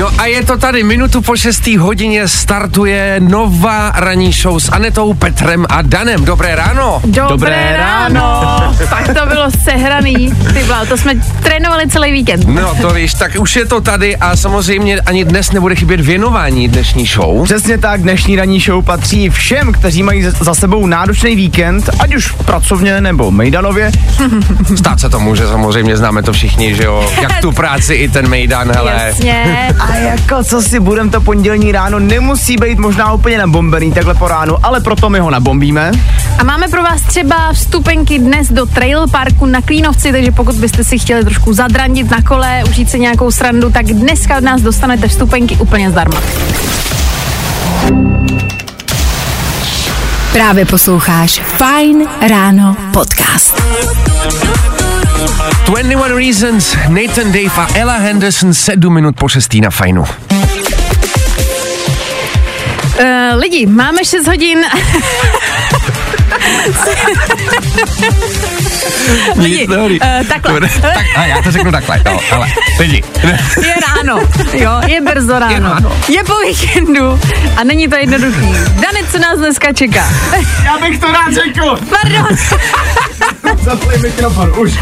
No a je to tady, minutu po 6. hodině startuje nová ranní show s Anetou, Petrem a Danem. Dobré ráno. Dobré, Dobré ráno. tak to bylo sehraný. Ty bláho, to jsme trénovali celý víkend. No to víš, tak už je to tady a samozřejmě ani dnes nebude chybět věnování dnešní show. Přesně tak, dnešní ranní show patří všem, kteří mají za sebou náročný víkend, ať už pracovně nebo mejdanově. Stát se to může, samozřejmě známe to všichni, že jo, jak tu práci i ten mejdan, hele. Jasně. A jako co si budem to pondělní ráno, nemusí být možná úplně nabombený takhle po ránu, ale proto my ho nabombíme. A máme pro vás třeba vstupenky dnes do Trail Parku na Klínovci, takže pokud byste si chtěli trošku zadrandit na kole, užít si nějakou srandu, tak dneska od nás dostanete vstupenky úplně zdarma. Právě posloucháš Fajn ráno podcast. 21 Reasons, Nathan Dave a Ella Henderson 7 minut po 6. na fajnu. Uh, lidi, máme 6 hodin. lidi, uh, takhle. Dobre, tak, a já to řeknu takhle, jo, ale lidi. Je ráno, jo, je brzo ráno. Je ráno. Je po víkendu a není to jednoduchý. Dane, co nás dneska čeká? Já bych to rád řekl. Pardon. Zaplej mikrofon, už.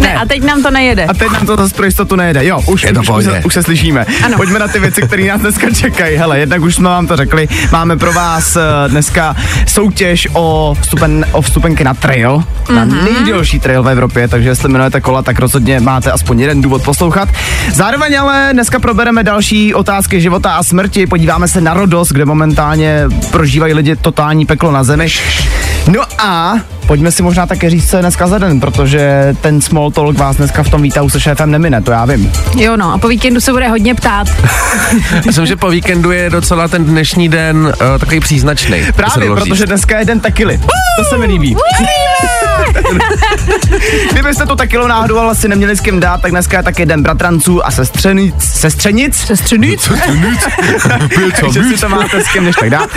Ne, a teď nám to nejede. A teď nám to zase pro jistotu nejede. Jo, už, Je to už, už, se, už se slyšíme. Ano. Pojďme na ty věci, které nás dneska čekají. Hele, jednak už jsme vám to řekli. Máme pro vás eh, dneska soutěž o, vstupen, o vstupenky na trail. Na Mhm. nejdelší trail v Evropě, takže jestli jmenujete kola, tak rozhodně máte aspoň jeden důvod poslouchat. Zároveň ale dneska probereme další otázky života a smrti. Podíváme se na Rodos, kde momentálně prožívají lidi totální peklo na zemi. No a pojďme si možná také říct, co je dneska za den, protože ten small talk vás dneska v tom výtahu se šéfem nemine, to já vím. Jo no, a po víkendu se bude hodně ptát. Myslím, že po víkendu je docela ten dnešní den uh, takový příznačný. Právě, protože dneska je den takily. To se mi líbí. Kdybyste to takilo náhodou ale si neměli s kým dát, tak dneska je taky den bratranců a sestřenic. Sestřenic? Sestřenic? Takže si to máte s kým než tak dát.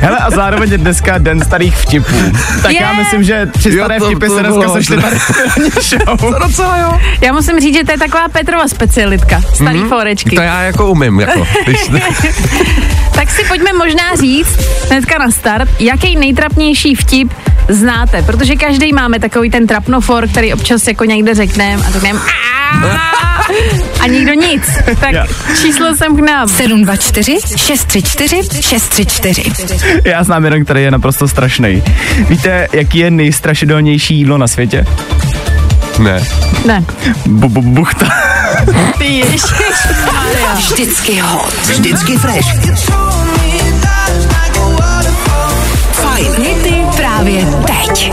Hele, a zároveň je dneska den starých vtipů. Tak já Je. myslím, že tři Jo, staré to- vtipy to se dneska sešly tady show. Docela jo. Já musím říct, že to je taková Petrova specialitka. Starý mm-hmm. forečky. To já jako umím, jako. Tak si pojďme možná říct hnedka na start, jaký nejtrapnější vtip znáte, protože každý máme takový ten trapnofor, který občas jako někde řekneme a řekneme a nikdo nic. Tak Já. číslo jsem k nám. 724 634 634. Já znám jeden, který je naprosto strašný. Víte, jaký je nejstrašidelnější jídlo na světě? ne. Ne. Bu- bu- Buchta. Ty ježišmarja. Vždycky hot. Vždycky fresh. Fajn. Hity právě teď.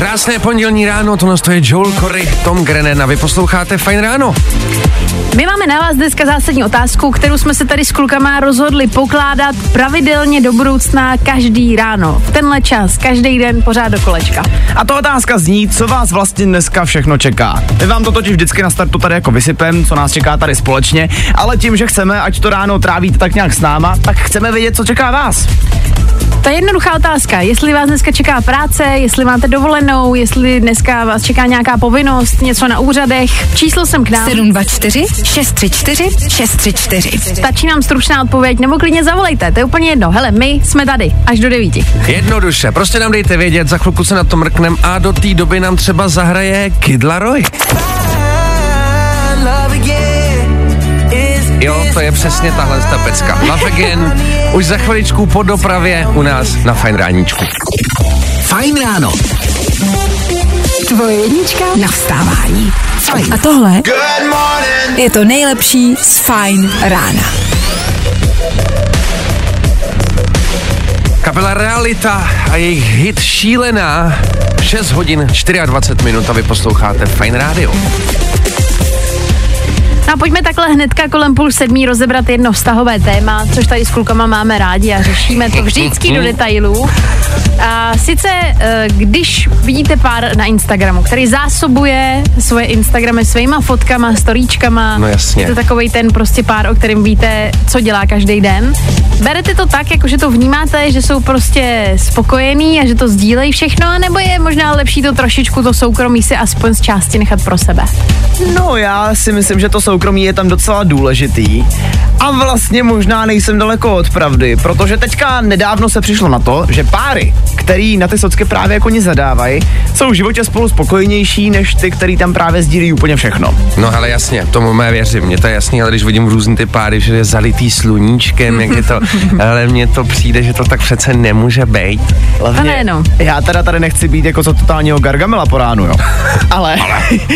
Krásné pondělní ráno, tohle to je Joel Corey, Tom Grennan a vy posloucháte Fajn ráno. My máme na vás dneska zásadní otázku, kterou jsme se tady s klukama rozhodli pokládat pravidelně do budoucna každý ráno. V tenhle čas, každý den, pořád do kolečka. A to otázka zní, co vás vlastně dneska všechno čeká. My vám to totiž vždycky na startu tady jako vysypem, co nás čeká tady společně, ale tím, že chceme, ať to ráno trávíte tak nějak s náma, tak chceme vědět, co čeká vás. Ta jednoduchá otázka, jestli vás dneska čeká práce, jestli máte dovolenou, jestli dneska vás čeká nějaká povinnost, něco na úřadech. Číslo jsem k nám. 724 634 634. Stačí nám stručná odpověď, nebo klidně zavolejte, to je úplně jedno. Hele, my jsme tady až do devíti. Jednoduše, prostě nám dejte vědět, za chvilku se na to mrknem a do té doby nám třeba zahraje Kid Laroi. Jo, to je přesně tahle ta pecka. Love Again, už za chviličku po dopravě u nás na Fajn ráníčku. Fajn ráno. Tvoje jednička na vstávání. A tohle je to nejlepší z Fajn rána. Kapela Realita a jejich hit Šílená 6 hodin 24 minut a vy posloucháte Fajn rádio. No a pojďme takhle hnedka kolem půl sedmí rozebrat jedno vztahové téma, což tady s klukama máme rádi a řešíme to vždycky do detailů. A sice, eh, když vidíte pár na Instagramu, který zásobuje svoje Instagramy svýma fotkama, storíčkama, No jasně. je to takový ten prostě pár, o kterém víte, co dělá každý den. Berete to tak, jako že to vnímáte, že jsou prostě spokojení a že to sdílejí všechno, nebo je možná lepší to trošičku to soukromí si aspoň z části nechat pro sebe? No, já si myslím, že to soukromí je tam docela důležitý. A vlastně možná nejsem daleko od pravdy, protože teďka nedávno se přišlo na to, že páry, který na ty socky právě jako nic zadávají, jsou v životě spolu spokojenější než ty, který tam právě sdílí úplně všechno. No ale jasně, tomu mé věřím, mně to je jasný, ale když vidím různý ty páry, že je zalitý sluníčkem, jak je to, ale mně to přijde, že to tak přece nemůže být. Hlavně, no. Já teda tady nechci být jako za totálního gargamela po ránu, jo. Ale,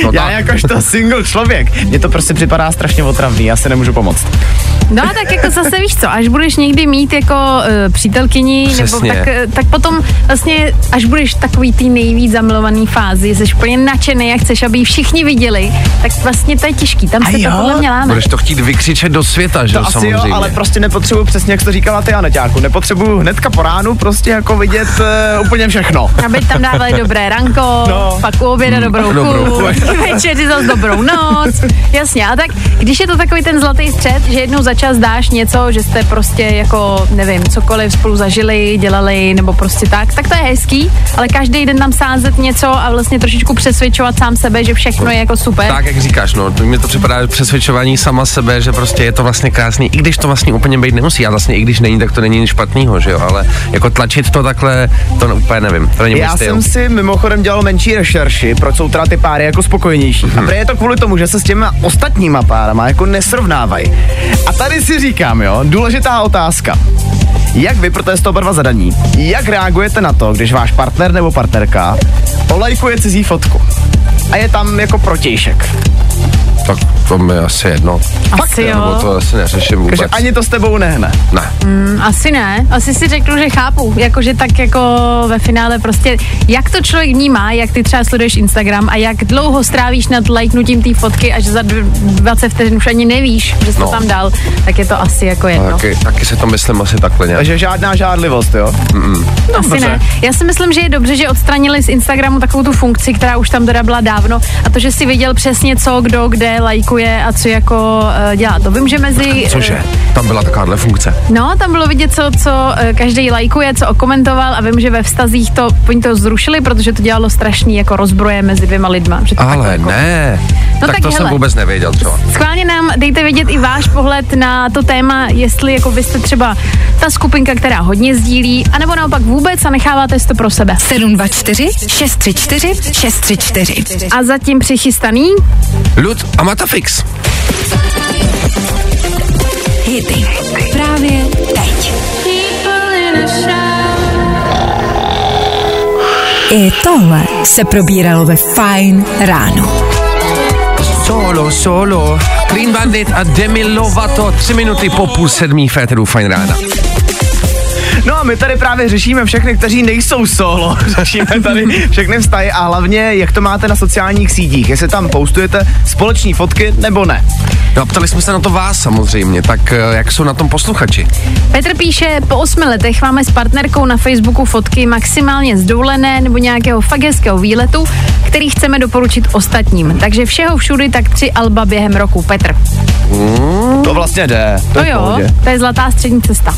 to já jakožto single člověk, mně to prostě připadá strašně otravný, já se nemůžu pomoct. No a tak jako zase víš co, až budeš někdy mít jako uh, přítelkyni, nebo tak, eh, tak potom vlastně, až budeš takový tý nejvíc zamilovaný fázi, jsi úplně nadšený, jak chceš, aby ji všichni viděli, tak vlastně to je těžký, tam A se jo? to podle mě láme. Budeš to chtít vykřičet do světa, že To jo, asi samozřejmě. jo, ale prostě nepotřebuju přesně, jak jsi to říkala ty, Aneťáku, nepotřebuju hnedka po ránu prostě jako vidět uh, úplně všechno. Aby tam dávali dobré ranko, No. no. pak u oběda dobrou dobrou chuť, večeři zase dobrou noc. Jasně, a tak když je to takový ten zlatý střed, že jednou za čas dáš něco, že jste prostě jako, nevím, cokoliv spolu zažili, dělali, nebo prostě tak, tak to je hezký, ale každý den tam sázet něco a vlastně trošičku přesvědčovat sám sebe, že všechno je jako super. Tak, jak říkáš, no, mně to připadá přesvědčování sama sebe, že prostě je to vlastně krásný, i když to vlastně úplně být nemusí, a vlastně i když není, tak to není nic špatného, že jo, ale jako tlačit to takhle, to no, úplně nevím, to není Já styl. jsem si mimochodem dělal menší rešerši, proč jsou teda ty páry jako spokojenější. A prý je to kvůli tomu, že se s těma ostatníma párama jako nesrovnávají. A tady si říkám, jo, důležitá otázka. Jak vy, protože jste oba zadaní, jak reagujete na to, když váš partner nebo partnerka olajkuje cizí fotku? A je tam jako protějšek. Tak to mi asi jedno. Asi Nebo jo. to asi neřeším vůbec. Takže ani to s tebou nehne. Ne. Asi ne, asi si řeknu, že chápu, jakože tak jako ve finále prostě, jak to člověk vnímá, jak ty třeba sleduješ Instagram a jak dlouho strávíš nad lajknutím té fotky a že za dv- 20 vteřin už ani nevíš, že jsi No. to tam dal, tak je to asi jako jedno. Taky, taky si to myslím asi takhle nějak. Takže žádná žádlivost, jo? Asi dobře. ne. Já si myslím, že je dobře, že odstranili z Instagramu takovou tu funkci, která už tam teda byla dávno a to, že si viděl přesně co, kdo, kde lajkuje a co jako uh, dělá. To vím, že mezi... Cože? eh, Tam byla takováhle funkce. No, tam bylo vidět, co, co eh, každý lajkuje, co okomentoval a vím, že ve vztazích to, oni to zrušili, protože to dělalo strašný jako rozbroje mezi dvěma lidma. Že to Ale jako... ne. No tak, tak to jsem hele. vůbec nevěděl třeba. Schválně nám dejte vědět i váš pohled na to téma, jestli jako vy jste třeba ta skupinka, která hodně sdílí, anebo naopak vůbec a necháváte si to pro sebe. 724 634 634. A zatím přichystaný Lud a Matafix. Hity. Právě teď. I tohle se probíralo ve Fine ráno. Solo, solo. Clean Bandit a Demi Lovato. Tři minuty po půl sedmí Féteru Fajn rána. No a my tady právě řešíme všechny, kteří nejsou solo. Řešíme tady všechny vztahy a hlavně, jak to máte na sociálních sítích. Jestli tam postujete společní fotky nebo ne. No a ptali jsme se na to vás samozřejmě, tak eh, jak jsou na tom posluchači? Petr píše, po osmi letech máme s partnerkou na Facebooku fotky maximálně z dovolené nebo nějakého fakt hezkého výletu, který chceme doporučit ostatním. Takže všeho všudy tak tři alba během roku. Petr. To vlastně jde. To, To jo, pohodě. to je zlatá střední cesta.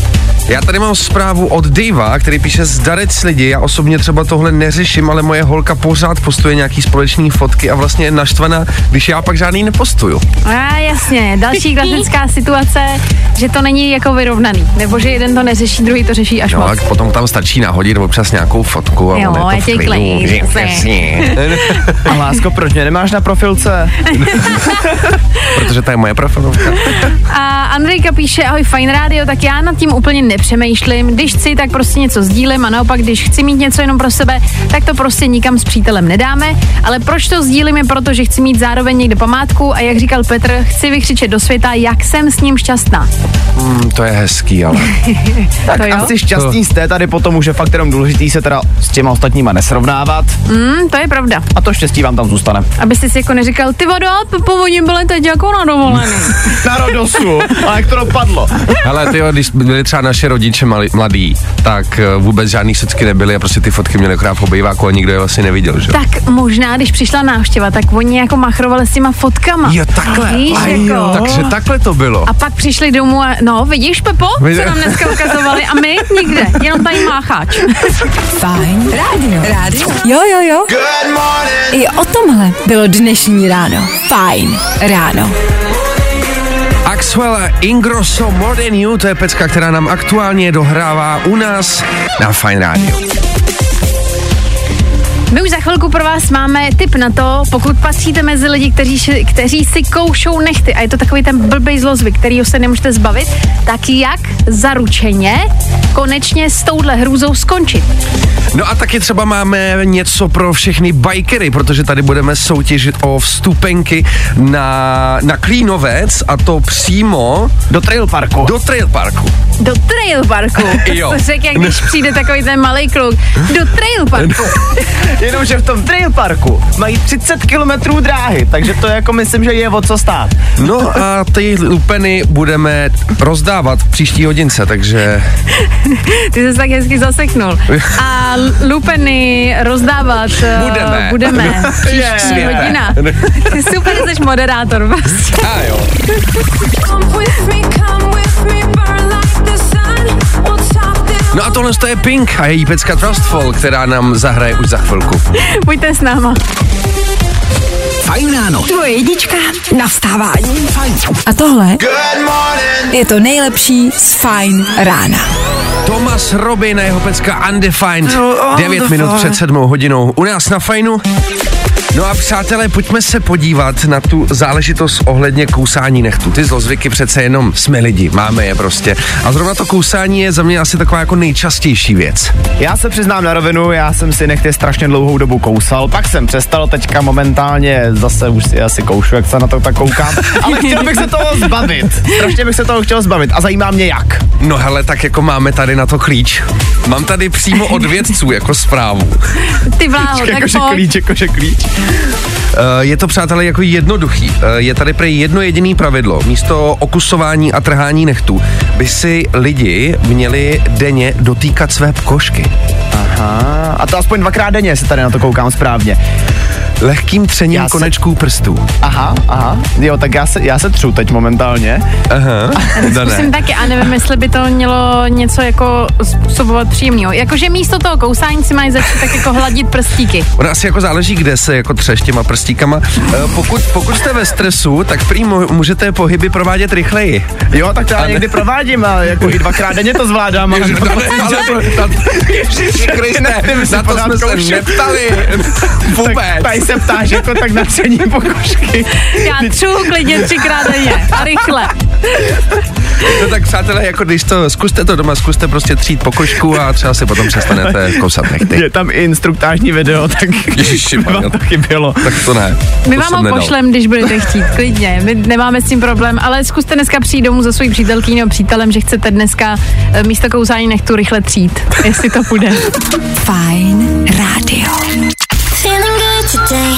Já tady mám zprávu od Davea, který píše zdarec lidi. Já osobně třeba tohle neřeším, ale moje holka pořád postuje nějaký společný fotky a vlastně je naštvaná, když já pak žádný nepostuju. A jasně, další klasická situace, že to není jako vyrovnaný, nebo že jeden to neřeší, druhý to řeší až No, moc. potom tam stačí nahodit občas nějakou fotku a Jo, ono je je to v tě klidu. Jasně. A lásko, proč mě nemáš na profilce? Protože to je moje profilovka. A Andrejka píše, ahoj fajn rádio, tak já nad tím úplně nepřemýšlím. Když chci, tak prostě něco sdílím a naopak, když chci mít něco jenom pro sebe, tak to prostě nikam s přítelem nedáme. Ale proč to sdílím je proto, že chci mít zároveň někde památku a jak říkal Petr, chci vykřičet do světa, jak jsem s ním šťastná. Hmm, to je hezký, ale. to jo? Asi šťastný jste, tady potom už je fakt jenom důležitý se teda s těma ostatníma nesrovnávat. Mm, to je pravda. A to štěstí vám tam zůstane. Abyste si jako neříkal, ty vodo, Pepo, oni byli teď jako na dovolený. Na Rodosu. A jak to dopadlo? Ale ty, když byli třeba naše rodiče mali, mladí, tak eh, vůbec žádný secky nebyly a prostě ty fotky měly akorát v obejváku a nikdo je vlastně neviděl, že? tak možná, když přišla návštěva, tak oni jako machrovali s těma fotkama. Jo, takhle. Víš, Aj, jako. jo. Takže takhle to bylo. A pak přišli domů a no, vidíš Pepo, Vidě- co nám dneska ukazovali a my nikde, jenom tady mácháč. Fajn rádio. Rádio. Jo, jo, jo. I o tomhle bylo dnešní ráno. Fajn ráno. Axwell Ingrosso More Than You, to je pecka, která nám aktuálně dohrává u nás na Fine Radio. My už za chvilku pro vás máme tip na to, pokud patříte mezi lidi, kteří, si- kteří si koušou nechty a je to takový ten blbej zlozvyk, kterýho se nemůžete zbavit, tak jak zaručeně konečně s touhle hrůzou skončit. No a taky třeba máme něco pro všechny bikery, protože tady budeme soutěžit o vstupenky na, na Klínovec a to přímo Do trail parku. do trail parku. Do trail parku. Jo. To řekl, jak když přijde takový ten malý kluk. Do trail parku. Jenomže v tom trail parku mají 30 kilometrů dráhy, takže to jako myslím, že je o co stát. No a ty lupeny budeme rozdávat v příští hodince, takže Ty jsi tak hezky zaseknul. A lupeny rozdávat eh, Budeme. budeme. Příští Světe. hodina. Ty super jsi moderátor. Prostě. a jo. No a tohle to je Pink a její pecka Trustful, která nám zahraje už za chvilku. Buďte s náma. Fajn ráno. Tvoje jednička na vstávání. Fajn. A tohle je to nejlepší z Fajn rána. Thomas Robin a jeho pecka Undefined. 9 minut před sedmou hodinou. U nás na fajnu. No a přátelé, pojďme se podívat na tu záležitost ohledně kousání nechtu. Ty zlozvyky přece jenom jsme lidi, máme je prostě. A zrovna to kousání je za mě asi taková jako nejčastější věc. Já se přiznám na rovinu, já jsem si nechty strašně dlouhou dobu kousal, pak jsem přestal, teďka momentálně zase už si asi koušu, jak se na to tak koukám, ale chtěl bych se toho zbavit. Strašně bych se toho chtěl zbavit a zajímá mě jak. No hele, tak jako máme tady na to klíč. Mám tady přímo od vědců jako zprávu. Ty vláho, tak Jakože pojď. klíč, jakože klíč. Uh, je to, přátelé, jako jednoduchý. Uh, je tady prej jedno jediné pravidlo. Místo okusování a trhání nechtů by si lidi měli denně dotýkat své košky. Aha, a to aspoň dvakrát denně, jestli tady na to koukám správně. Lehkým třením Já se- konečků prstů. Aha, aha, jo, tak já se, já se třu teď momentálně. Aha. Zkusím taky a nevím, jestli by to mělo něco jako způsobovat příjemného. Jakože místo toho kousání si mají začít tak jako hladit prstíky. Ono asi jako záleží, kde se jako třeš těma prstíkama. Uh, pokud, pokud jste ve stresu, tak prý můžete pohyby provádět rychleji. Jo, tak to já někdy provádím a jako i dvakrát denně to zvládám. ale- Ježiš, Dané, ale to, na, Ježiši Kriste, na to jsme se neptali. tak Vůbec. tady se ptáš jako tak na tření pokožky. Já třu klidně třikrát denně a rychle. No tak přátelé, jako když to, zkuste to doma, zkuste prostě třít pokožku a třeba si potom přestanete kousat nechty. Je tam i instruktážní video, tak Ježiši, vám to chybělo. Tak to ne. My to vám ho nedal. pošlem, když budete chtít, klidně. My nemáme s tím problém, ale zkuste dneska přijít domů za svojí přítelkyní nebo přítelem, že chcete dneska eh, místo kousání nechtu rychle třít, jestli to půjde. Fajn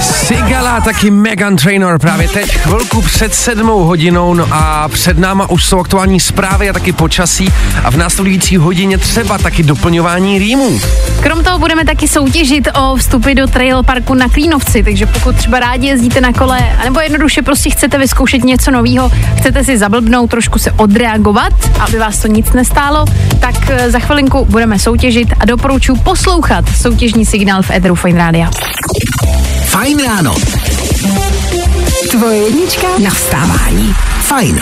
Sigala, taky Megan Trainor právě teď, chvilku před sedmou hodinou, no a před náma už jsou aktuální zprávy a taky počasí a v následující hodině třeba taky doplňování rýmů. Krom toho budeme taky soutěžit o vstupy do trail parku na Klínovci, takže pokud třeba rádi jezdíte na kole, anebo jednoduše prostě chcete vyzkoušet něco nového, chcete si zablbnout, trošku se odreagovat, aby vás to nic nestálo, tak eh, za chvilinku budeme soutěžit a doporučuji poslouchat soutěžní signál v Edru Fine Rádia. Fajn ráno. Tvoje jednička na vstávání. Fajn.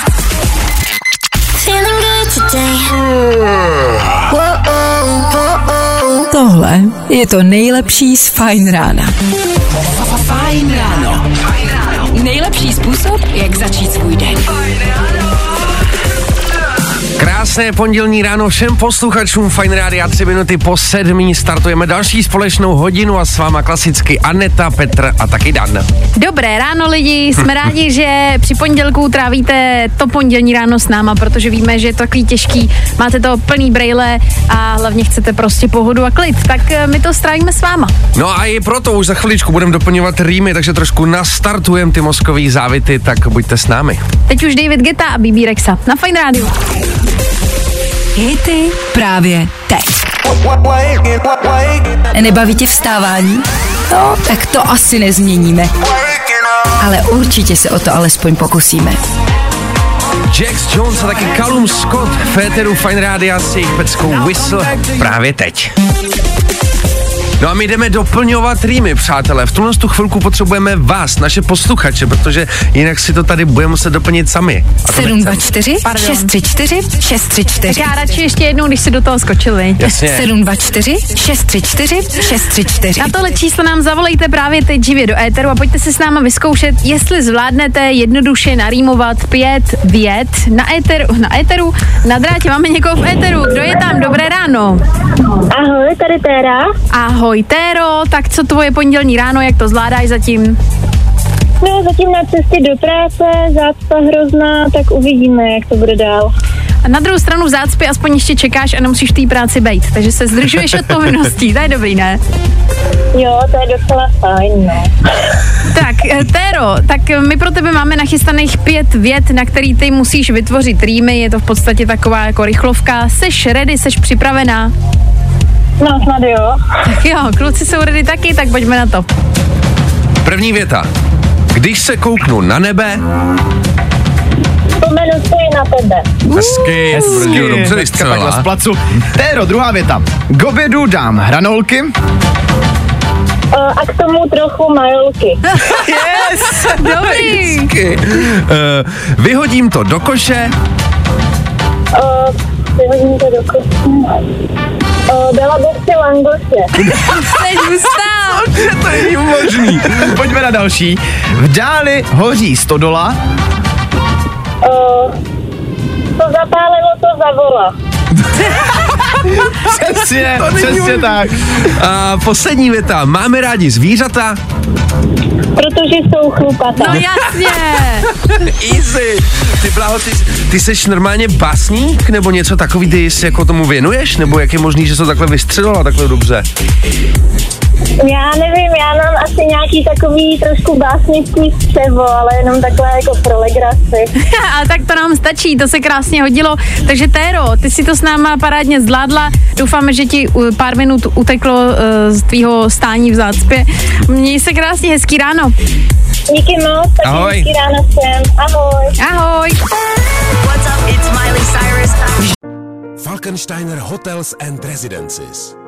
Tohle je to nejlepší z Fajn rána. Fajn ráno. Nejlepší způsob, jak začít svůj den. Krásné pondělní ráno všem posluchačům Fine Rádia 3 minuty po sedmí. Startujeme další společnou hodinu a s váma klasicky Aneta, Petr a taky Dan. Dobré ráno lidi, jsme rádi, že při pondělku trávíte to pondělní ráno s náma, protože víme, že je to takový těžký, máte to plný brejle a hlavně chcete prostě pohodu a klid, tak eh, my to strávíme s váma. No a i proto už za chviličku budeme doplňovat rýmy, takže trošku nastartujeme ty mozkový závity, tak buďte s námi. Teď už David Geta a BB Rexa na Fine Radio. Hity právě teď. Nebaví tě vstávání? No, tak to asi nezměníme. Ale určitě se o to alespoň pokusíme. Jax Jones a taky Callum Scott Féteru Fine Rádia s jejich peckou Whistle právě teď. No a my jdeme doplňovat rýmy, přátelé. V tuhle tu chvilku potřebujeme vás, naše posluchače, protože jinak si to tady budeme muset doplnit sami. A to nechcem. 724 Pardon. 634 634 Já radši ještě jednou, když si do toho skočil, viď? Jasně. 724 634 634 Na tohle číslo nám zavolejte právě teď živě do éteru a pojďte si s náma vyzkoušet, jestli zvládnete jednoduše narýmovat pět vět na éteru, na éteru, na drátě. Máme někoho v éteru. Kdo je tam? Dobré ráno. Ahoj, tady Téra. Ahoj, Téro. Tak co tvoje pondělní ráno, jak to zvládáš zatím? No, zatím na cestě do práce, zácpa hrozná, tak uvidíme, jak to bude dál. A na druhou stranu v zácpě aspoň ještě čekáš a nemusíš v té práci být, takže se zdržuješ od povinností. To je dobrý, ne? Jo, to je docela fajn, no. Tak, eh, Téro, tak eh, my pro tebe máme nachystaných pět vět, na který ty musíš vytvořit rýmy. Je to v podstatě taková jako rychlovka. Seš ready, seš připravená? No, snad jo. Tak jo, kluci jsou ready taky, tak pojďme na to. První věta. Když se kouknu na nebe, Vzpomenu si na tebe. hezky, hezky dobře Hnedka takhle z placu. Téro, druhá věta. K obědu dám hranolky. O, a k tomu trochu majolky. Yes! Dobrý. Hezky. Uh, vyhodím to do koše, O, vyhodím to do kosti. Dala bych si langoše. Teď vstál. to je možný. Pojďme na další. V dáli hoří stodola. O, to zapálilo, to zavola. Přesně, přesně tak. a poslední věta. Máme rádi zvířata, Protože jsou chlupatá. No jasně. Easy. Ty bláho, ty, ty seš normálně básník, nebo něco takový, ty se jako tomu věnuješ, nebo jak je možný, že se to takhle vystřelila takhle dobře? Já nevím, já mám asi nějaký takový trošku básnický střevo, ale jenom takhle jako pro legraci. A tak to nám stačí, to se krásně hodilo. Takže Téro, ty si to s náma parádně zvládla. Doufáme, že ti pár minut uteklo uh, z tvýho stání v zácpě. Měj se krásně, hezký ráno. Díky moc, taky Ahoj. hezký ráno všem. Ahoj. Ahoj. Falkensteiner Hotels and Residences.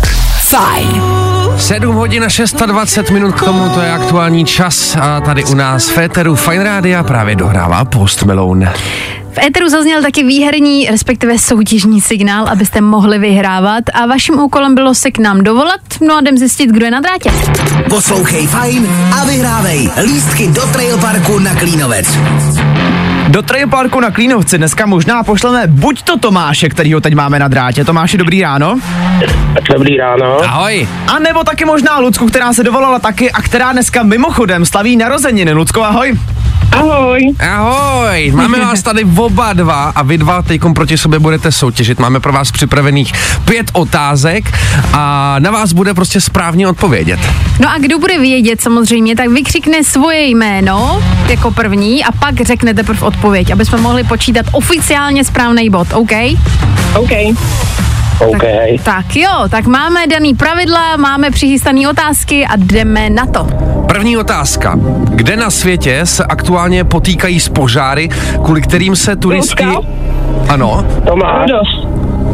Fajn. 7 hodin a 26 minut k tomu, to je aktuální čas a tady u nás v Féteru Fine Rádia právě dohrává Post Malone. V éteru zazněl taky výherní, respektive soutěžní signál, abyste mohli vyhrávat a vaším úkolem bylo se k nám dovolat, no a jdem zjistit, kdo je na drátě. Poslouchej fajn a vyhrávej lístky do Trail Parku na Klínovec. Do Trail Parku na Klínovci dneska možná pošleme buď to Tomáše, kterýho teď máme na drátě. Tomáši, dobrý ráno. Dobrý ráno. Ahoj. A nebo taky možná Lucku, která se dovolala taky a která dneska mimochodem slaví narozeniny. Lucko, ahoj. Ahoj. Ahoj, máme vás tady oba dva a vy dva teď proti sobě budete soutěžit. Máme pro vás připravených pět otázek a na vás bude prostě správně odpovědět. No a kdo bude vědět samozřejmě, tak vykřikne svoje jméno jako první a pak řekne teprve odpověď, aby jsme mohli počítat oficiálně správný bod, OK? OK. OK. Tak jo, tak máme daný pravidla, máme přichystané otázky a jdeme na to. První otázka. Kde na světě se aktuálně potýkají s požáry, kvůli kterým se turisti... Rusko? Ano. Tomáš.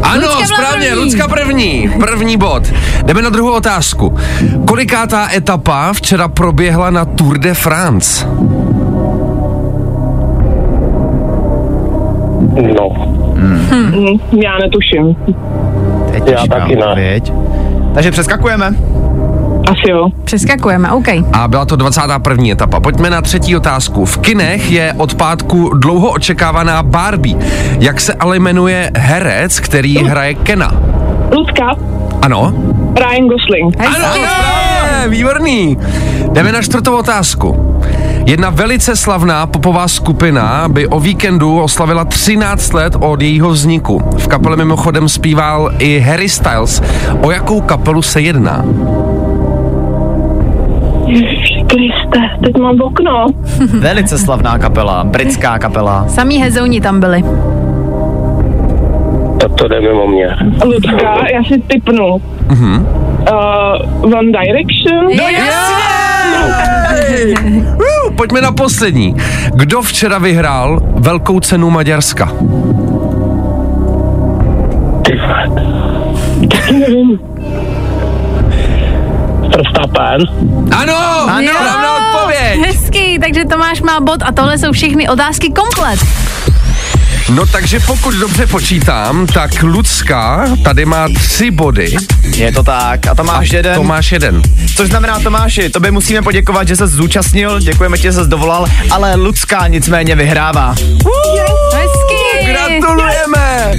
Ano, Lucka správně, první. Lucka první. První bod. Jdeme na druhou otázku. Kolikátá etapa včera proběhla na Tour de France? No, Hm, já netuším. Teď Já těžká taky ne. odpověď. Takže přeskakujeme. Asi jo. Přeskakujeme, OK. A byla to 21. etapa. Pojďme na třetí otázku. V kinech je od pátku dlouho očekávaná Barbie. Jak se ale jmenuje herec, který hraje Kena? Lucka, Ano? Ryan Gosling. Ano, správně, výborný. Jdeme na čtvrtou otázku. Jedna velice slavná popová skupina by o víkendu oslavila 13 let od jejího vzniku. V kapele mimochodem zpíval i Harry Styles. O jakou kapelu se jedná? Kriste, teď mám okno. Velice slavná kapela, britská kapela. Samý hezouni tam byli. tak to jde mimo mě. Lucka, já si typnu. Mhm. Uh, One Direction. No Jej! Uh, Pojďme na poslední. Kdo včera vyhrál velkou cenu Maďarska? Nevím. Verstappen. Ano, ano, Jo, odpověď. Hezký, takže Tomáš má bod a tohle jsou všechny otázky komplet. No takže pokud dobře počítám, tak Lucka tady má tři body. Je to tak. A Tomáš jeden. Tomáš jeden. Což znamená Tomáši, tobě musíme poděkovat, že se zúčastnil, děkujeme ti, že se dovolal, ale Lucka nicméně vyhrává. Hezký. Gratulujeme!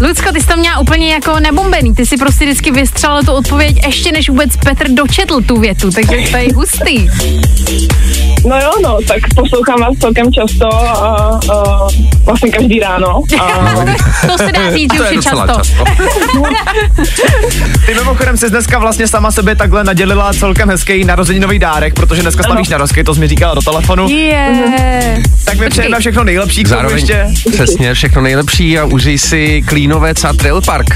Lucko, ty jsi to měla úplně jako nebombený. Ty si prostě vždycky vystřelil tu odpověď ještě než vůbec Petr dočetl tu větu, takže to je hustý. No jo, no, tak poslouchám vás celkem často a, a vlastně každý ráno. A, To se dá říct, že už je často. často. Ty mimochodem jsi dneska vlastně sama sobě takhle nadělila celkem hezký narozeninový dárek, protože dneska slavíš narozky, to jsi mi říkala do telefonu. Je. Tak mi přejeme všechno nejlepší k Zároveň ještě. přesně všechno nejlepší a užij si Klínovec a Trail Park.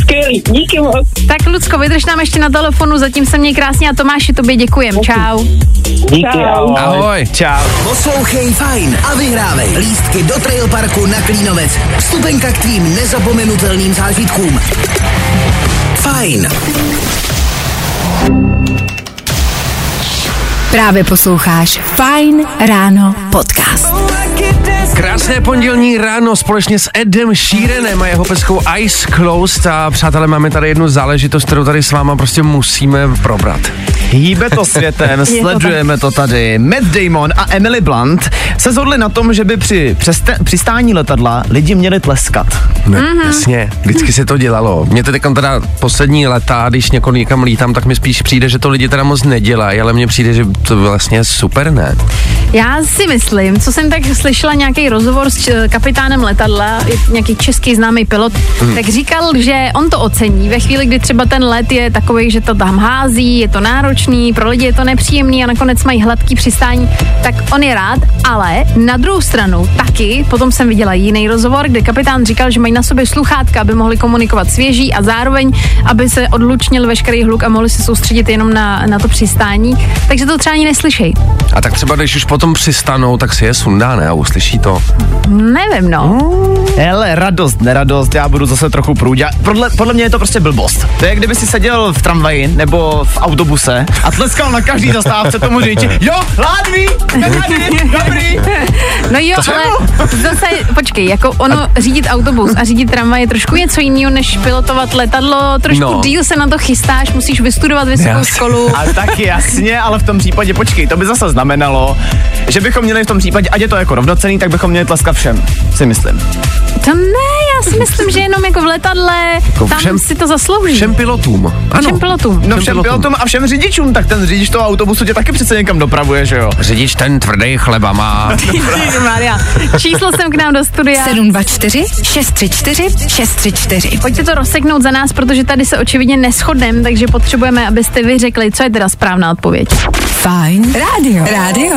skvělý, díky moc. Tak Lucko, vydrž nám ještě na telefonu, zatím se měj krásně a Tomáši, tobě děkujem. Čau. Díky, Čau. Ahoj. Ahoj. Čau. Poslouchej Fajn a vyhrávej lístky do Trail Parku na Klínovec. Vstupenka k tvým nezapomenutelným zážitkům. Fajn. Právě posloucháš Fine Ráno podcast. Krásné pondělní ráno společně s Edem Sheeranem a jeho peskou Ice Closed a přátelé, máme tady jednu záležitost, kterou tady s váma prostě musíme probrat. Hýbe to světem, sledujeme to tady. Matt Damon a Emily Blunt se shodli na tom, že by při přeste- přistání letadla lidi měli tleskat. Ne, mm-hmm. jasně, vždycky se to dělalo. Mně to teď teda poslední leta, když někoho někam lítám, tak mi spíš přijde, že to lidi teda moc nedělají, ale mně přijde, že to vlastně je super, ne? Já si myslím, co jsem tak slyšela nějaký rozhovor s č- kapitánem letadla, nějaký český známý pilot, Hmm. tak říkal, že on to ocení ve chvíli, kdy třeba ten let je takový, že to tam hází, je to náročný, pro lidi je to nepříjemný a nakonec mají hladký přistání, tak on je rád, ale na druhou stranu taky, potom jsem viděla jiný rozhovor, kde kapitán říkal, že mají na sobě sluchátka, aby mohli komunikovat svěží a zároveň, aby se odlučnil veškerý hluk a mohli se soustředit jenom na, na to přistání, takže to třeba ani neslyšej. A tak třeba, když už potom přistanou, tak si je sundá, ne? A uslyší to. Nevím, no. Hele, radost, neradost, já budu zase trochu průdě. Podle, podle mě je to prostě blbost. To je, kdyby si seděl v tramvaji nebo v autobuse a tleskal na každý zastávce tomu řidiči. Jo, ládví, dobrý. No jo, To ale zase, počkej, jako ono řídit autobus a řídit tramvaj je trošku něco jiného, než pilotovat letadlo, trošku No. díl se na to chystáš, musíš vystudovat vysokou Jasně. školu. A tak jasně, ale v tom případě, počkej, to by zase znamenalo, že bychom měli v tom případě, ať je to jako rovnocený, tak bychom měli tleskat všem, si myslím. To ne, já si myslím, že jenom jako v letadle, Jako tam všem- si to zaslouží. Všem pilotům. Ano. Všem pilotům. No Všem všem pilotům. pilotům a všem řidičům, tak ten řidič toho autobusu tě taky přece někam dopravuje, že jo? Řidič ten tvrdý chleba má. Maria. Číslo jsem k nám do studia. 724 634 634. Pojďte to rozseknout za nás, protože tady se očividně neschodneme, takže potřebujeme, abyste vy řekli, co je teda správná odpověď. Fajn rádio. Rádio.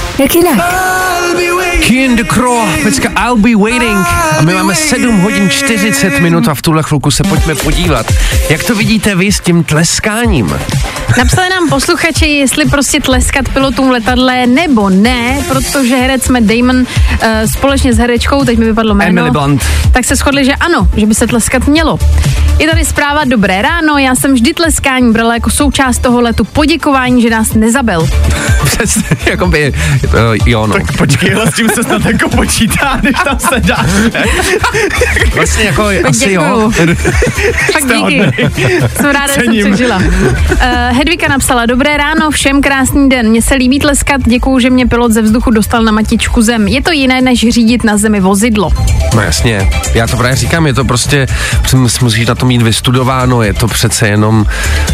Jak jinak? De Croix, pecka I'll be waiting. A my máme 7 hodin 40 minut a v tuhle chvilku se pojďme podívat. Jak to vidíte vy s tím tleskáním? Napsali nám posluchači, jestli prostě tleskat pilotům letadle nebo ne, protože herec Matt Damon uh, společně s herečkou, teď mi vypadlo jméno, Emily Blunt. tak se shodli, že ano, že by se tleskat mělo. Je tady zpráva Dobré ráno, já jsem vždy tleskání brala jako součást toho letu poděkování, že nás nezabil. Přesně, jakoby, uh, jo no. Tak počkej, ale s tím se snad jako počítá, než tam se dá. Vlastně jako asi jo. Děkuju. Fakt Jste díky. Jsem ráda, že jsem přežila. Uh, Hedvika napsala, dobré ráno, všem krásný den. Mně se líbí tleskat, děkuju, že mě pilot ze vzduchu dostal na matičku zem. Je to jiné, než řídit na zemi vozidlo. No jasně, já to právě říkám, je to prostě, mus- musíš na to mít vystudováno, je to přece jenom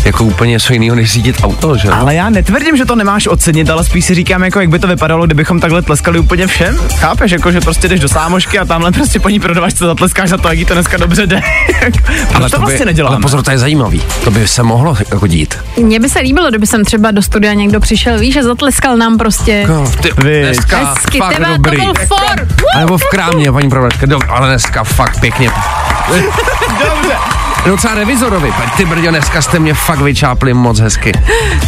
jako úplně něco jiného, než řídit auto, že? Ale já netvrdím, že to nemáš ocenit, ale spíš si říkám, jako jak by to vypadalo, kdybychom takhle tleskali úplně všem. Chápeš, jako že prostě jdeš do sámošky a tamhle prostě po ní prodavačce zatleskáš za to, jak jí to dneska dobře jde. Proč to by, vlastně neděláme? Ale pozor, to je zajímavý. To by se mohlo jako dít. Mně by se líbilo, kdyby sem třeba do studia někdo přišel, víš, a zatleskal nám prostě. No, ty, Vy. dneska Hezky, fakt tebe, dobrý. to byl for. A nebo v krámě, paní prodavačka, ale dneska fakt pěkně. Dobře. Docela revizorovi, ty brďo, dneska jste mě fakt vyčápli moc hezky.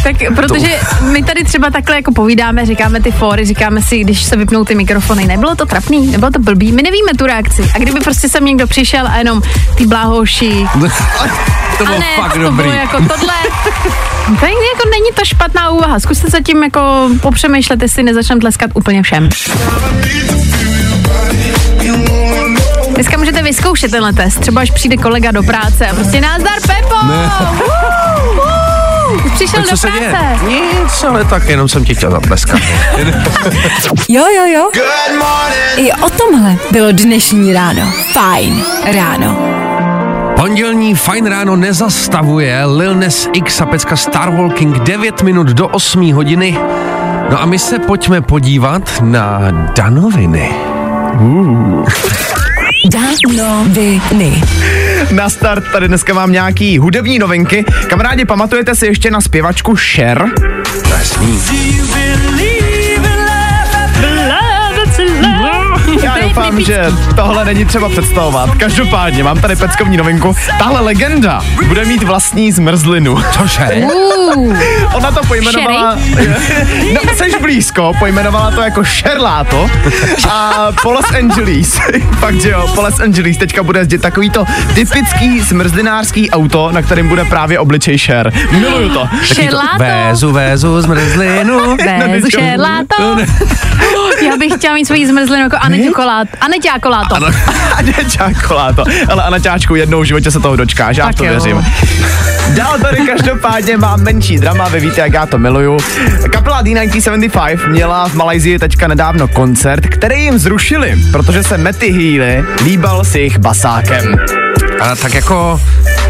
Tak protože my tady třeba takhle jako povídáme, říkáme ty fóry, říkáme si, když se vypnou ty mikrofony, nebylo to trapný, nebylo to blbý, my nevíme tu reakci. A kdyby prostě sem někdo přišel a jenom ty bláhoši, to a bylo ne, fakt to dobrý. bylo jako tohle. Tak jako není to špatná úvaha. Zkuste se tím jako popřemýšlet, jestli nezačneme tleskat úplně všem. Můžete vyzkoušet tenhle test, třeba až přijde kolega do práce a prostě názdar Pepo! Ne. Přišel Tak do práce. Nic, ale tak jenom jsem ti chtěl zatleskat. Jo, jo, jo. I o tomhle bylo dnešní ráno. Fajn ráno. Pondělní fajn ráno nezastavuje Lil Nas X a pecka Starwalking 9 minut do 8 hodiny. No a my se pojďme podívat na danoviny. Danoviny. Na start tady dneska mám nějaký hudební novinky. Kamarádi, pamatujete si ještě na zpěvačku Cher? Jasný. Já doufám, že tohle není třeba představovat. Každopádně mám tady peckovní novinku. Tahle legenda bude mít vlastní zmrzlinu. Cože? Uh, Ona to pojmenovala... no, seš blízko, pojmenovala to jako Šerláto a po Los Angeles, fakt že jo, po Los Angeles teďka bude jezdit takovýto typický zmrzlinářský auto, na kterém bude právě obličej Šer. Miluju to. šerláto. Vézu, vézu, zmrzlinu. Bézu šerláto. Já bych chtěla mít svoji zmrzlinu jako Aneťu Kolát. Aneťa Koláto. Aneťákoláto. Ale Anaťáčku, jednou v životě se toho dočkáš, já to jo. věřím. Dál tady každopádně mám menší drama, vy víte, jak já to miluju. Kapela D1975 měla v Malajzii teďka nedávno koncert, který jim zrušili, protože se Matty Healy líbal s jejich basákem. A tak jako,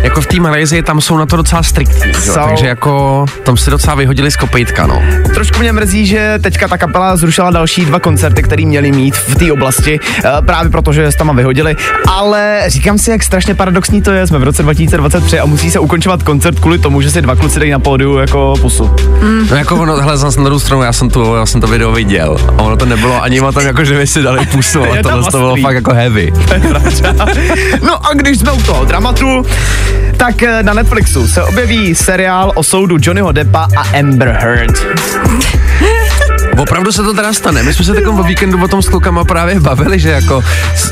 jako v té Malajzii tam jsou na to docela striktní? Jsou. takže jako tam si docela vyhodili z kopejtka, no. Trošku mě mrzí, že teďka ta kapela zrušila další dva koncerty, které měli mít v té oblasti, eh, právě protože je s tam vyhodili, ale říkám si, jak strašně paradoxní to je, jsme v roce 2023 a musí se ukončovat koncert kvůli tomu, že si dva kluci dají na pódiu jako pusu. No jako ono, hele, zase na druhou stranu, já jsem, tu, já jsem to video viděl a ono to nebylo ani o tom, jako že by si dali pusu, ale tohle to bylo fakt jako heavy. No a když jsme u toho dramatu, tak eh, na Netflixu se objeví seriál o soudu Johnnyho Deppa a Amber Heard. Opravdu se to teda stane. My jsme se takovým o víkendu o tom s klukama právě bavili, že jako,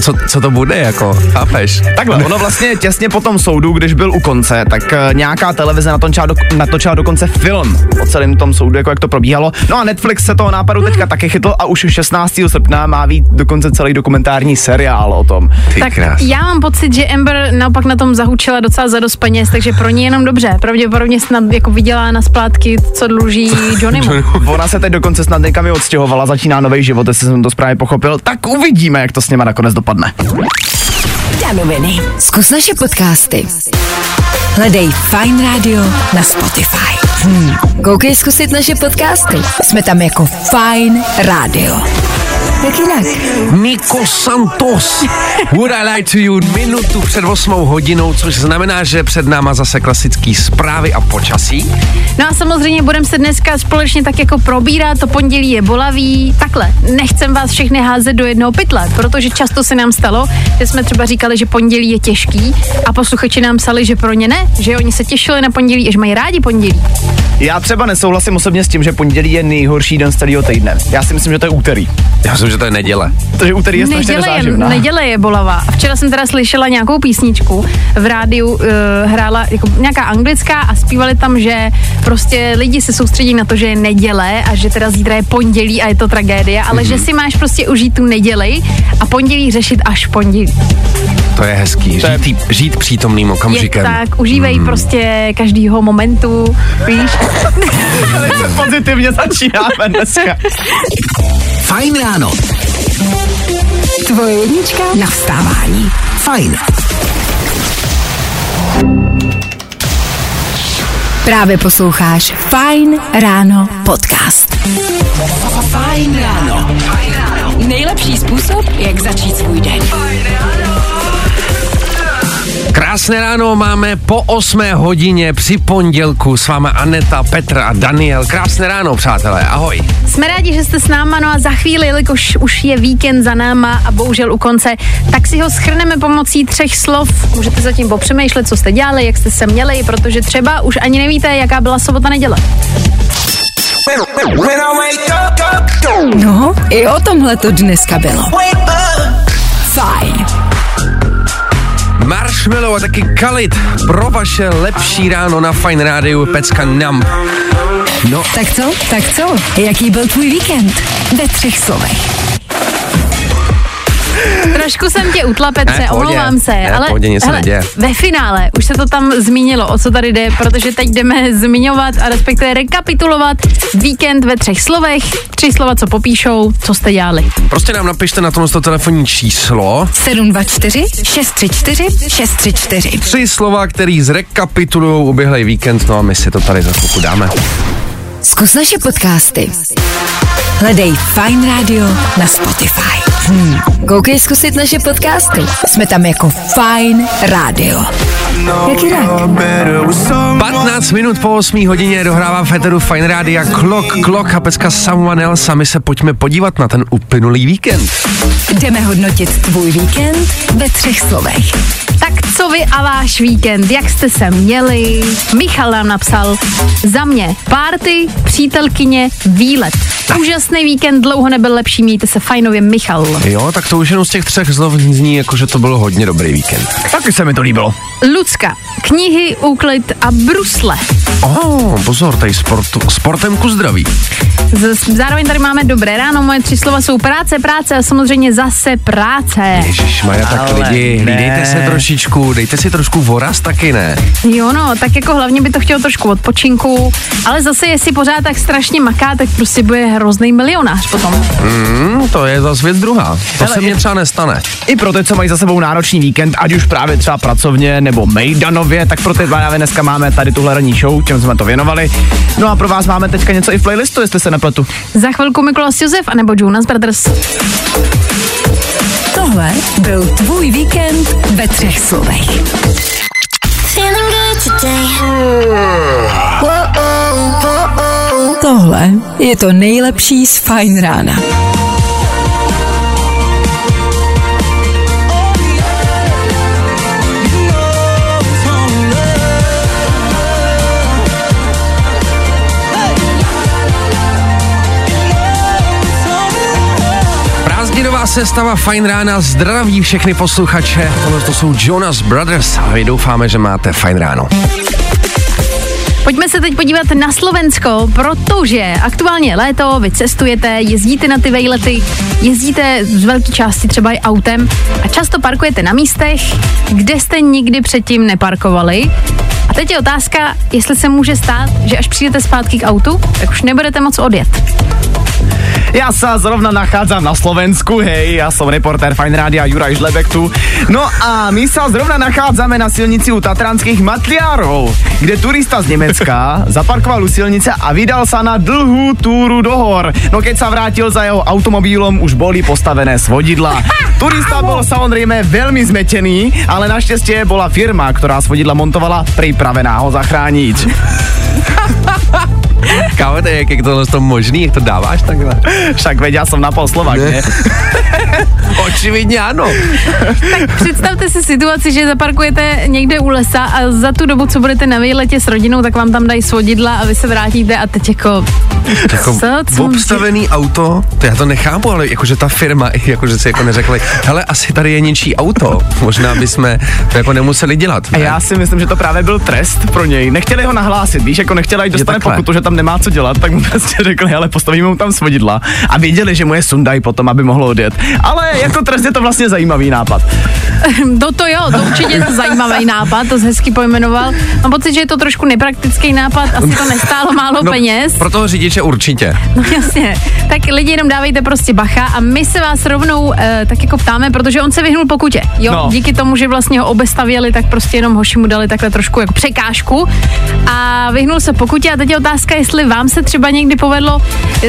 co, co to bude, jako, chápeš? Takhle, ono vlastně těsně po tom soudu, když byl u konce, tak eh, nějaká televize natočila, do, natočila dokonce film o celém tom soudu, jako jak to probíhalo. No a Netflix se toho nápadu teďka taky chytl a už 16. srpna má být dokonce celý dokumentární seriál o tom. Ty Tak krás. já mám pocit, že Amber naopak na tom zahučila docela za dost peněz, takže pro ní jenom dobře. Pravděpodobně snad jako vydělá na splátky, co dluží Johnnymu. Ona se teď dokonce snad někam i odstěhovala, začíná nový život, jestli jsem to správně pochopil. Tak uvidíme, jak to s něma nakonec dopadne. Danoviny. Zkus naše podcasty. Hledej Fine Radio na Spotify. Hmm. Koukej zkusit naše podcasty. Jsme tam jako Fine Radio. Jak jinak? Nico Santos. Would I lie to you minutu před 8 hodinou, což znamená, že před náma zase klasický zprávy a počasí. No a samozřejmě budeme se dneska společně tak jako probírat, to pondělí je bolavý. Takhle, nechcem vás všechny házet do jednoho pytle, protože často se nám stalo, že jsme třeba říkali, že pondělí je těžký a posluchači nám psali, že pro ně ne, že oni se těšili na pondělí a že mají rádi pondělí. Já třeba nesouhlasím osobně s tím, že pondělí je nejhorší den z celého týdne. Já si myslím, že to je úterý. Já myslím, že to je neděle. Takže úterý je strašně Neděle je, neděle je bolavá. Včera jsem teda slyšela nějakou písničku v rádiu, uh, hrála jako nějaká anglická a zpívali tam, že prostě lidi se soustředí na to, že je neděle a že teda zítra je pondělí a je to tragédie, ale Mhm. že si máš prostě užít tu neděli a pondělí řešit až v pondělí. To je hezký. Žít, tý, žít přítomným Je okamžikem. tak, užívej Hmm. prostě každýho momentu, víš? Velice pozitivně začínáme dneska. Fajn ráno. Tvoje jednička na vstávání. Fajn. Právě posloucháš Fine Ráno podcast. Fajn ráno. Nejlepší způsob, jak začít svůj den. Krásné ráno máme po 8 hodině při pondělku s váma Aneta, Petr a Daniel. Krásné ráno, přátelé, ahoj. Jsme rádi, že jste s náma, no a za chvíli, jelikož už je víkend za náma a bohužel u konce, tak si ho schrneme pomocí třech slov. Můžete zatím popřemýšlet, co jste dělali, jak jste se měli, protože třeba už ani nevíte, jaká byla sobota neděle. No, i o tomhle to dneska bylo. Fajn. Marshmallow a taky Kalit pro vaše lepší ráno na Fine Rádiu Pecka Numb. No, Tak co? Tak co? Jaký byl tvůj víkend? Ve třech slovech. Trošku jsem tě utla, Petře, Ne, omlouvám se, Ne, ale pohodě, nic neděje. ve finále už se to tam zmínilo, o co tady jde, protože teď jdeme zmiňovat a respektive rekapitulovat víkend ve třech slovech, tři slova, co popíšou, co jste dělali. prostě nám napište na tomhle telefonní číslo 724 634 634. tři slova, který zrekapitulují uběhlej víkend, no a my si to tady za chvilku dáme. Zkus naše podcasty. Hledej Fine Radio na Spotify. Hmm. Koukej zkusit naše podcasty. Jsme tam jako Fine Radio. Jak jinak? 15 minut po 8 hodině dohrává Feteru Fine Rádia Clock, Clock a pecka Someone Else a my se pojďme podívat na ten uplynulý víkend. Jdeme hodnotit tvůj víkend ve třech slovech. Tak co vy a váš víkend, jak jste se měli? Michal nám napsal, za mě párty, přítelkyně, výlet. Úžasný víkend, dlouho nebyl lepší, mějte se fajnově, Michal. Jo, tak to už jenom z těch třech slov zní jako, že to bylo hodně dobrý víkend. Taky se mi to líbilo. Lucka, knihy, úklid a brusle. Oh, pozor, tady sportu, sportem ku zdraví. Z, zároveň tady máme dobré ráno, moje tři slova jsou práce, práce a samozřejmě zase práce. Ježíš Maja, tak Ale lidi, ne. hlídejte se trošičku, dejte si trošku voraz taky, ne? Jo no, tak jako hlavně by to chtělo trošku odpočinku, ale zase jestli pořád tak strašně maká, tak prostě bude hrozný milionář potom. Hmm, to je zase věc druhá. To Hele, se mně třeba nestane. I pro ty, co mají za sebou náročný víkend, ať už právě třeba pracovně nebo mejdanově, tak pro ty právě dneska máme tady tuhle ranní show, čem jsme to věnovali. No a pro vás máme teďka něco i v playlistu, jestli se nepletu. Za chvilku Mikulas Josef anebo Jonas Brothers. Tohle byl tvůj víkend ve třech slovech. Feeling good today. Tohle je to nejlepší z Fine rána. Sestava Fine Rána zdraví všechny posluchače. Tohle to jsou Jonas Brothers a my doufáme, že máte fajn ráno. Pojďme se teď podívat na Slovensko, protože aktuálně léto, vy cestujete, jezdíte na ty vejlety, jezdíte z velké části třeba i autem a často parkujete na místech, kde jste nikdy předtím neparkovali. A teď je otázka, jestli se může stát, že až přijdete zpátky k autu, tak už nebudete moc odjet. Já se zrovna nachádzam na Slovensku, hej, já jsem reportér Fine Rádia Juraj Žlebek tu. No a my se zrovna nachádzame na silnici u Tatranských Matliarov, kde turista z Německa zaparkoval u silnice a vydal sa na dlhú túru do hor. No keď sa vrátil za jeho automobilom, už boli postavené svodidla. Turista bol samozrejme veľmi zmetený, ale naštěstí bola firma, ktorá svodidla montovala, pripravená ho zachrániť. Kámo, to je, jak je tohle to možný, jak to dáváš takhle? Však veď, já jsem na pol Slovak, ne? Očividně ano. Tak představte si situaci, že zaparkujete někde u lesa a za tu dobu, co budete na výletě s rodinou, tak vám tam dají svodidla a vy se vrátíte a teď jako... Jako Co? Co obstavený auto, to já to nechápu, ale jakože ta firma, jakože si jako neřekli, hele, asi tady je něčí auto, možná bychom to jako nemuseli dělat. A Ne? já si myslím, že to právě byl trest pro něj. Nechtěli ho nahlásit, víš, jako nechtěli, ať dostane pokutu, že tam nemá co dělat, tak mu prostě řekli, ale postavíme mu tam svodidla a věděli, že mu je sundaj potom, aby mohlo odjet. Ale jako trest je to vlastně zajímavý nápad. To to jo, to určitě je to zajímavý nápad, to hezky pojmenoval. Mám pocit, že je to trošku nepraktický nápad, asi to nestálo málo no, peněz. Pro toho řidiče určitě. No jasně. Tak lidi jenom dávejte prostě bacha a my se vás rovnou e, tak jako ptáme, protože on se vyhnul pokutě. Jo, No. no. díky tomu, že vlastně ho obestavěli, tak prostě jenom hoši mu dali takhle trošku jako překážku a vyhnul se pokutě a teď je otázka, jestli vám se třeba někdy povedlo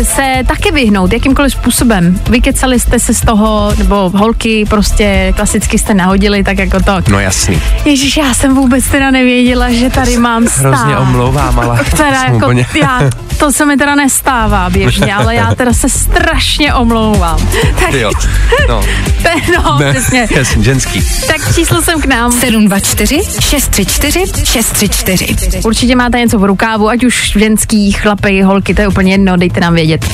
se taky vyhnout jakýmkoliv způsobem. Vykecali jste se z toho, nebo holky prostě klasicky jste nahodili, tak jako to. No jasný. Ježíš, já jsem vůbec teda nevěděla, že tady mám stát. Hrozně omlouvám, ale Teda jako, já, to se mi teda nestává běžně, ale já teda se strašně omlouvám. Tak, jo. No, no, ne, přesně. jasný, ženský. Tak číslo jsem k nám. 724 634 634. Určitě máte něco v rukávu, ať už ženský, chlapy, holky, to je úplně jedno, dejte nám vědět.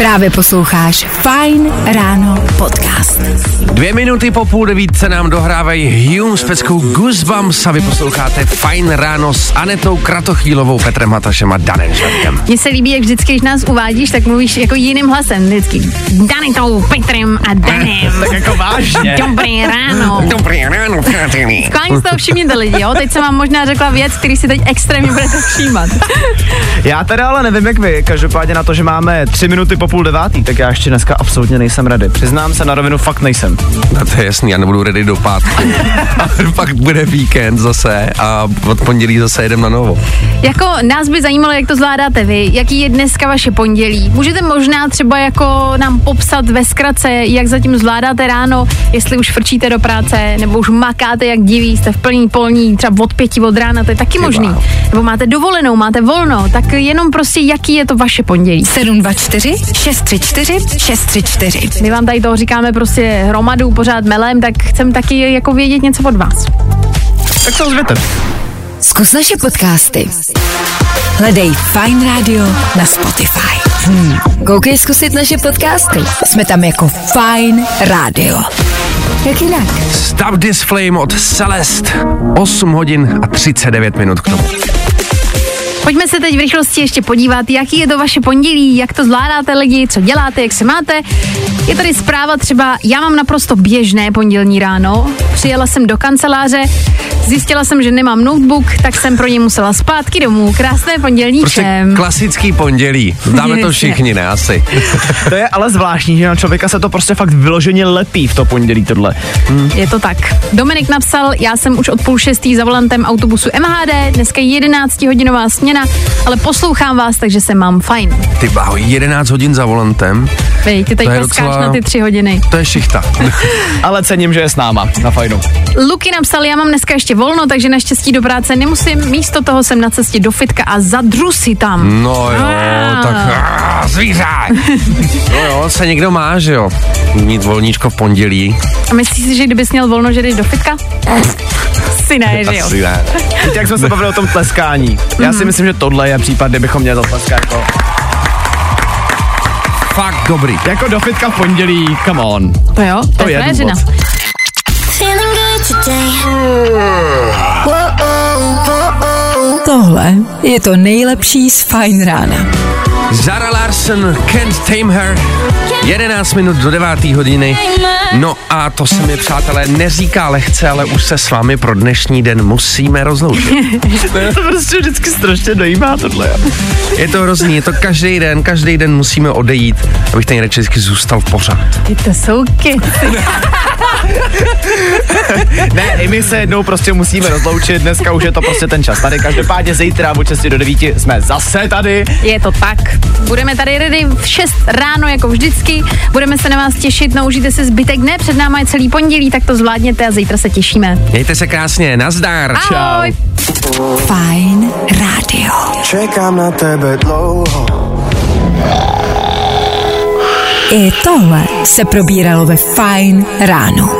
Právě posloucháš Fine Ráno podcast. Dvě minuty po půl devít se nám dohrávají Hume s peckou Goosebumps a vy posloucháte Fajn ráno s Anetou Kratochvílovou, Petrem Hatašem a Danem Žadkem. Mně se líbí, jak vždycky, když nás uvádíš, tak mluvíš jako jiným hlasem. Vždycky Danitou, Petrem a Danem. Tak jako vážně. Dobré ráno. Dobrý ráno, přátelé. Skválně z toho všimněte lidi, jo? Teď jsem vám možná řekla věc, který si teď extrémně budete všímat. Já teda ale nevím, jak vy, každopádně na to, že máme tři minuty po půl devátý, tak já ještě dneska absolutně nejsem ready. Přiznám se na rovinu, fakt nejsem. No to je jasný, já nebudu ready do pátku. A pak bude víkend zase a od pondělí zase jedem na novo. Jako nás by zajímalo, jak to zvládáte vy, jaký je dneska vaše pondělí. Můžete možná třeba jako nám popsat ve zkratce, jak zatím zvládáte ráno, jestli už frčíte do práce, nebo už makáte jak diví, jste v plný polní, třeba od pěti od rána, to je taky možný. Nebo máte dovolenou, máte volno, tak jenom prostě, jaký je to vaše pondělí. 724 634 634. My vám tady toho říkáme prostě hromadu, pořád melem, tak chcem taky jako vědět něco od vás. Tak se ozvěte. Zkus naše podcasty. Hledej Fine Radio na Spotify. Hmm. Koukej zkusit naše podcasty. Jsme tam jako Fine Radio. Jak jinak? Stop This Flame od Celest. 8 hodin a 39 minut k tomu. Pojďme se teď v rychlosti ještě podívat, jaký je to vaše pondělí, jak to zvládáte lidi, co děláte, jak se máte. Je tady zpráva třeba, já mám naprosto běžné pondělní ráno, přijela jsem do kanceláře, zjistila jsem, že nemám notebook, tak jsem pro ně musela zpátky domů. Krásné pondělní Prostě všem. klasický pondělí. Dáme to všichni, ne asi. To je ale zvláštní, že na člověka se to prostě fakt vyloženě lepí v to pondělí tohle. Je to tak. Dominik napsal, já jsem už od půl šestý za volantem autobusu MHD, dneska je 11 hodinová směna, ale poslouchám vás, takže se mám fajn. Ty bláho, 11 hodin za volantem. Vej, ty tady To je peskáš docela- na ty tři hodiny. To je šichta. Ale cením, že je s náma na fajnu. Luky napsal, já mám dneska ještě volno, takže naštěstí do práce nemusím, místo toho jsem na cestě do fitka a zadru si tam. No jo, Ah. tak ah, zvíře. No jo, se někdo má, že jo. Mít volníčko v pondělí. A myslíš si, že kdybys měl volno, že jdeš do fitka? Si ne, že jo. Asi ne. Víte, jak jsme se bavili o tom tleskání. Já si myslím, že tohle je případ, kde bychom měli zatleskat jako, Fakt dobrý. jako do fitka v pondělí, come on. To jo, to, To je je frajeřina. Tohle je to nejlepší z Fine Rána. Zara Larson, Can't Tame Her. 11 minut do 9. hodiny. No a to se mi, přátelé, neříká lehce, ale už se s vámi pro dnešní den musíme rozloučit. to prostě vždycky strašně dojímá tohle. Je to hrozný, je to každý den, každý den musíme odejít, abych ten radši vždycky zůstal pořád. Ty to jsou keci. ne, i my se jednou prostě musíme rozloučit, dneska už je to prostě ten čas tady, každopádně zítra od 6 do 9 jsme zase tady. Je to tak. Budeme tady ready v 6 ráno jako vždycky, budeme se na vás těšit, no užijte si zbytek dne, před náma je celý pondělí, tak to zvládněte a zítra se těšíme. Mějte se krásně, nazdar. Ahoj. Fajn rádio. Čekám na tebe dlouho. I tohle se probíralo ve Fajn ráno.